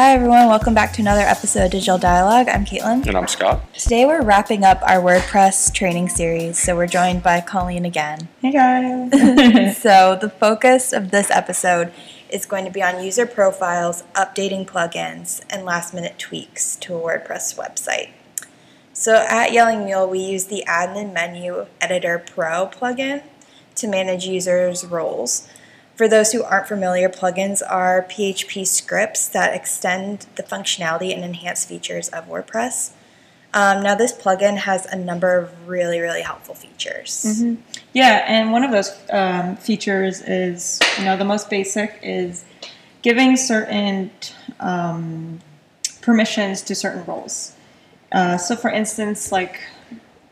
Hi, everyone. Welcome back to another episode of Digital Dialogue. I'm Caitlin. And I'm Scott. Today, we're wrapping up our WordPress training series, so we're joined by Colleen again. Hey, guys. so, the focus of this episode is going to be on user profiles, updating plugins, and last minute tweaks to a WordPress website. So, at Yelling Mule, we use the Admin Menu Editor Pro plugin to manage users' roles. For those who aren't familiar, plugins are PHP scripts that extend the functionality and enhance features of WordPress. Um, now, this plugin has a number of really, really helpful features. Mm-hmm. Yeah, and one of those um, features is, you know, the most basic is giving certain um, permissions to certain roles. Uh, so, for instance, like,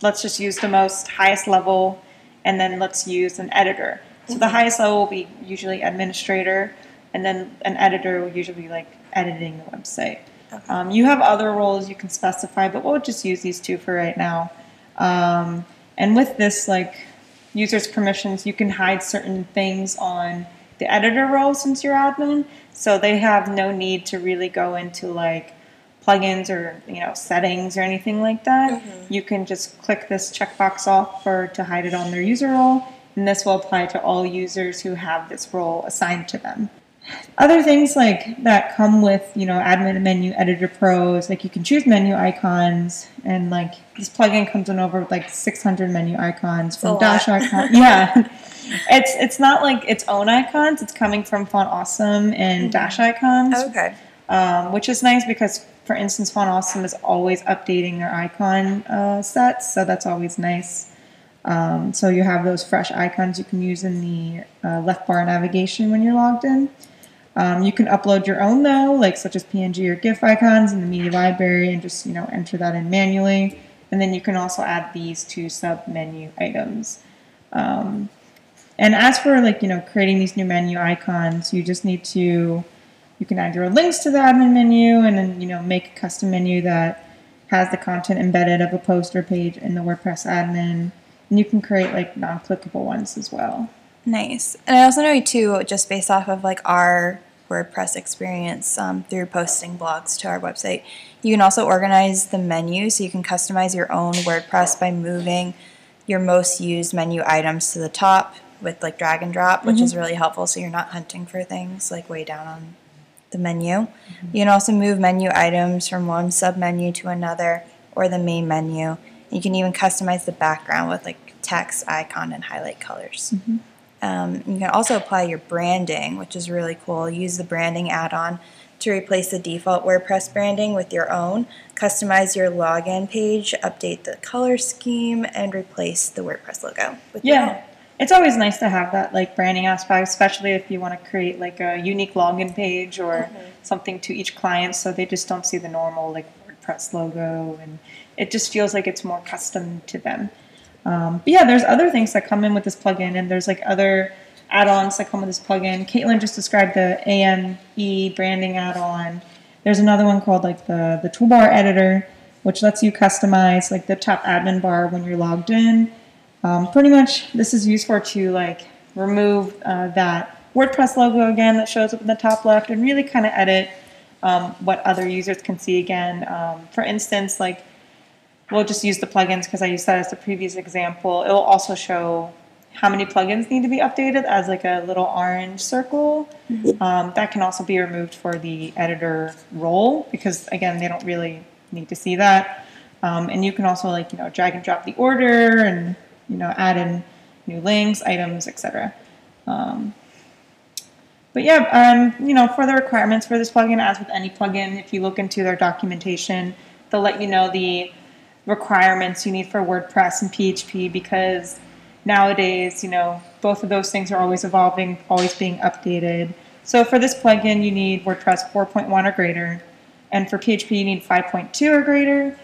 let's just use the most highest level, and then let's use an editor. So the highest level will be usually administrator, and then an editor will usually be like editing the website. Okay. Um, you have other roles you can specify, but we'll just use these two for right now. Um, and with this, like users permissions, you can hide certain things on the editor role since you're admin, so they have no need to really go into like plugins or you know settings or anything like that. Mm-hmm. You can just click this checkbox off for to hide it on their user role and this will apply to all users who have this role assigned to them. Other things like that come with, you know, admin menu editor pros, like you can choose menu icons and like this plugin comes in over with like 600 menu icons from Dashicon. yeah. It's it's not like its own icons, it's coming from Font Awesome and mm-hmm. Dashicons. Okay. Um, which is nice because for instance, Font Awesome is always updating their icon uh, sets, so that's always nice. Um, so you have those fresh icons you can use in the uh, left bar navigation when you're logged in. Um, you can upload your own though, like such as PNG or GIF icons in the media library and just you know enter that in manually. And then you can also add these to sub menu items. Um, and as for like you know creating these new menu icons, you just need to you can add your links to the admin menu and then you know make a custom menu that has the content embedded of a post or page in the WordPress admin. And you can create like non-clickable ones as well. Nice. And I also know too, just based off of like our WordPress experience um, through posting blogs to our website, you can also organize the menu so you can customize your own WordPress by moving your most used menu items to the top with like drag and drop, which mm-hmm. is really helpful so you're not hunting for things like way down on the menu. Mm-hmm. You can also move menu items from one sub menu to another or the main menu. You can even customize the background with like text, icon, and highlight colors. Mm-hmm. Um, you can also apply your branding, which is really cool. Use the branding add-on to replace the default WordPress branding with your own. Customize your login page, update the color scheme, and replace the WordPress logo. yeah, it's always nice to have that like branding aspect, especially if you want to create like a unique login page or mm-hmm. something to each client, so they just don't see the normal like WordPress logo and it just feels like it's more custom to them. Um, but yeah, there's other things that come in with this plugin, and there's like other add-ons that come with this plugin. Caitlin just described the AME branding add-on. There's another one called like the the toolbar editor, which lets you customize like the top admin bar when you're logged in. Um, pretty much, this is used for to like remove uh, that WordPress logo again that shows up in the top left, and really kind of edit um, what other users can see again. Um, for instance, like we'll just use the plugins because I used that as the previous example. It will also show how many plugins need to be updated as like a little orange circle. Mm-hmm. Um, that can also be removed for the editor role because again, they don't really need to see that. Um, and you can also like you know drag and drop the order and you know add in new links, items, etc. Um, but yeah, um, you know, for the requirements for this plugin, as with any plugin, if you look into their documentation, they'll let you know the requirements you need for WordPress and PHP because nowadays, you know, both of those things are always evolving, always being updated. So for this plugin, you need WordPress 4.1 or greater, and for PHP, you need 5.2 or greater.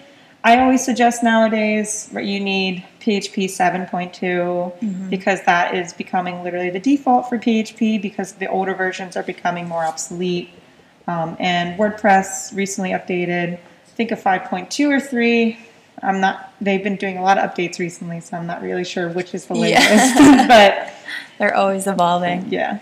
I always suggest nowadays you need PHP 7.2 mm-hmm. because that is becoming literally the default for PHP because the older versions are becoming more obsolete. Um, and WordPress recently updated, I think a 5.2 or 3 I'm not. They've been doing a lot of updates recently, so I'm not really sure which is the latest. Yeah. but they're always evolving. Yeah.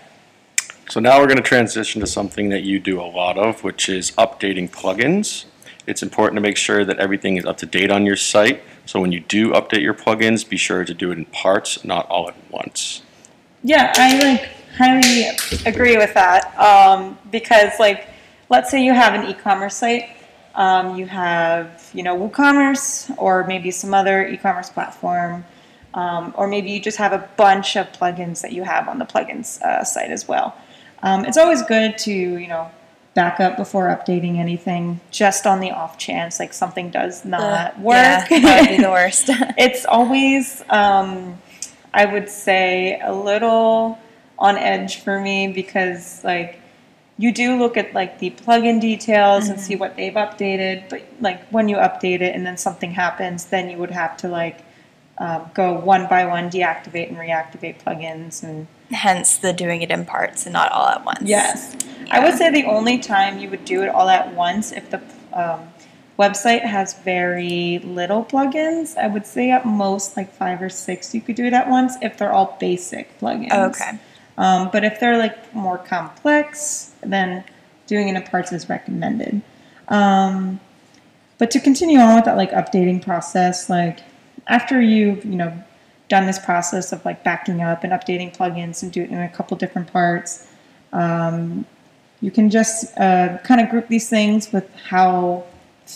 So now we're going to transition to something that you do a lot of, which is updating plugins. It's important to make sure that everything is up to date on your site. So when you do update your plugins, be sure to do it in parts, not all at once. Yeah, I like highly agree with that um, because, like, let's say you have an e-commerce site, um, you have you know WooCommerce or maybe some other e-commerce platform, um, or maybe you just have a bunch of plugins that you have on the plugins uh, site as well. Um, it's always good to you know back up before updating anything, just on the off chance like something does not work. Yeah, that would be the worst. it's always um, i would say a little on edge for me because like you do look at like the plugin details and see what they've updated but like when you update it and then something happens then you would have to like um, go one by one deactivate and reactivate plugins and Hence the doing it in parts and not all at once. Yes. I would say the only time you would do it all at once if the um, website has very little plugins. I would say at most like five or six you could do it at once if they're all basic plugins. Okay. Um, but if they're like more complex, then doing it in parts is recommended. Um, but to continue on with that like updating process, like after you've you know done this process of like backing up and updating plugins and do it in a couple different parts, um, you can just uh, kind of group these things with how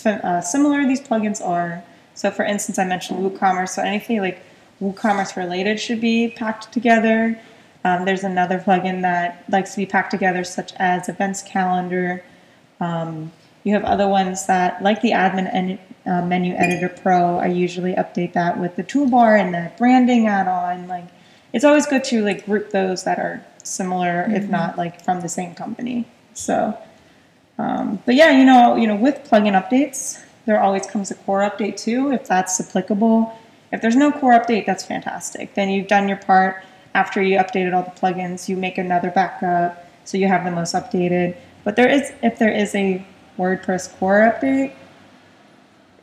uh, similar these plugins are. So, for instance, I mentioned WooCommerce. So anything like WooCommerce related should be packed together. Um, there's another plugin that likes to be packed together, such as Events Calendar. Um, you have other ones that, like the Admin uh, Menu Editor Pro, I usually update that with the toolbar and the branding add-on. Like, it's always good to like group those that are similar, if not like from the same company. So, um, but yeah, you know, you know, with plugin updates, there always comes a core update too, if that's applicable. If there's no core update, that's fantastic. Then you've done your part. After you updated all the plugins, you make another backup so you have the most updated. But there is, if there is a WordPress core update,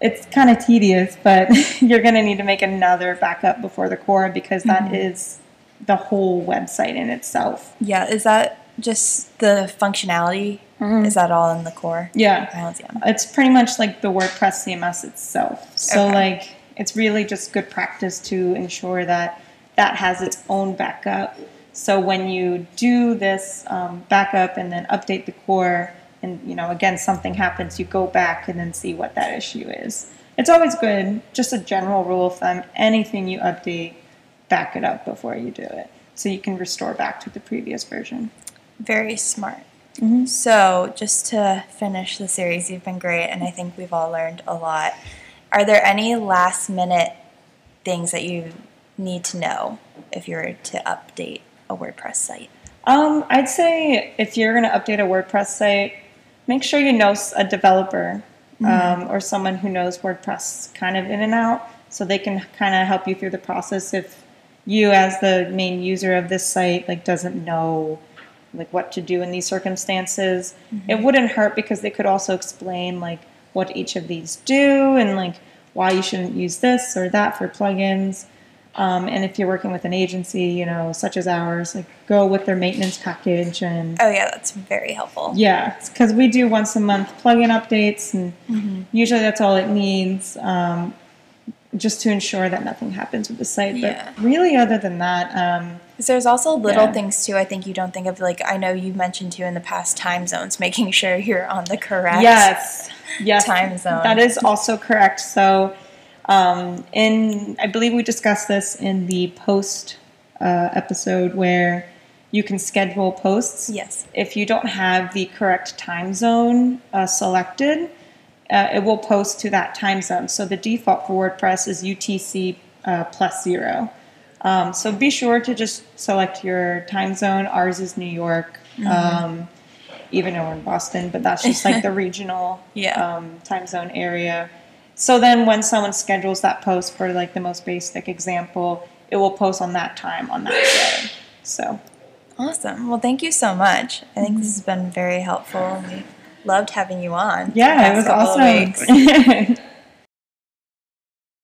it's kind of tedious, but you're going to need to make another backup before the core because that is the whole website in itself. Yeah. Is that just the functionality? Is that all in the core? Yeah. Files, yeah. It's pretty much like the WordPress CMS itself. So Okay. like it's really just good practice to ensure that that has its own backup. So when you do this um, backup and then update the core, and you know again something happens, you go back and then see what that issue is. It's always good. Just a general rule of thumb: anything you update, back it up before you do it, so you can restore back to the previous version. Very smart. So, just to finish the series, you've been great, and I think we've all learned a lot. Are there any last minute things that you need to know if you were to update a WordPress site? Um, I'd say if you're going to update a WordPress site, make sure you know a developer um, or someone who knows WordPress kind of in and out, so they can kind of help you through the process. If you, as the main user of this site, like doesn't know like what to do in these circumstances, it wouldn't hurt because they could also explain like what each of these do and like why you shouldn't use this or that for plugins. Um, and if you're working with an agency, you know, such as ours, like go with their maintenance package and Oh, yeah, that's very helpful. yeah, because we do once a month plugin updates, and usually that's all it needs, um, just to ensure that nothing happens with the site. Yeah. But really, other than that, um, There's also little Yeah. things too. I think you don't think of like I know you mentioned too in the past time zones, making sure you're on the correct. yes, yes, time zone. That is also correct. So, um, in I believe we discussed this in the post uh, episode where you can schedule posts. Yes. if you don't have the correct time zone uh, selected, uh, it will post to that time zone. So the default for WordPress is UTC uh, plus zero. Um, so be sure to just select your time zone. Ours is New York, um, even though we're in Boston, but that's just like the regional Yeah. um, time zone area. So then when someone schedules that post for like the most basic example, it will post on that time on that day. So Awesome. Well, thank you so much. I think this mm-hmm. has been very helpful. We loved having you on. yeah, it was awesome.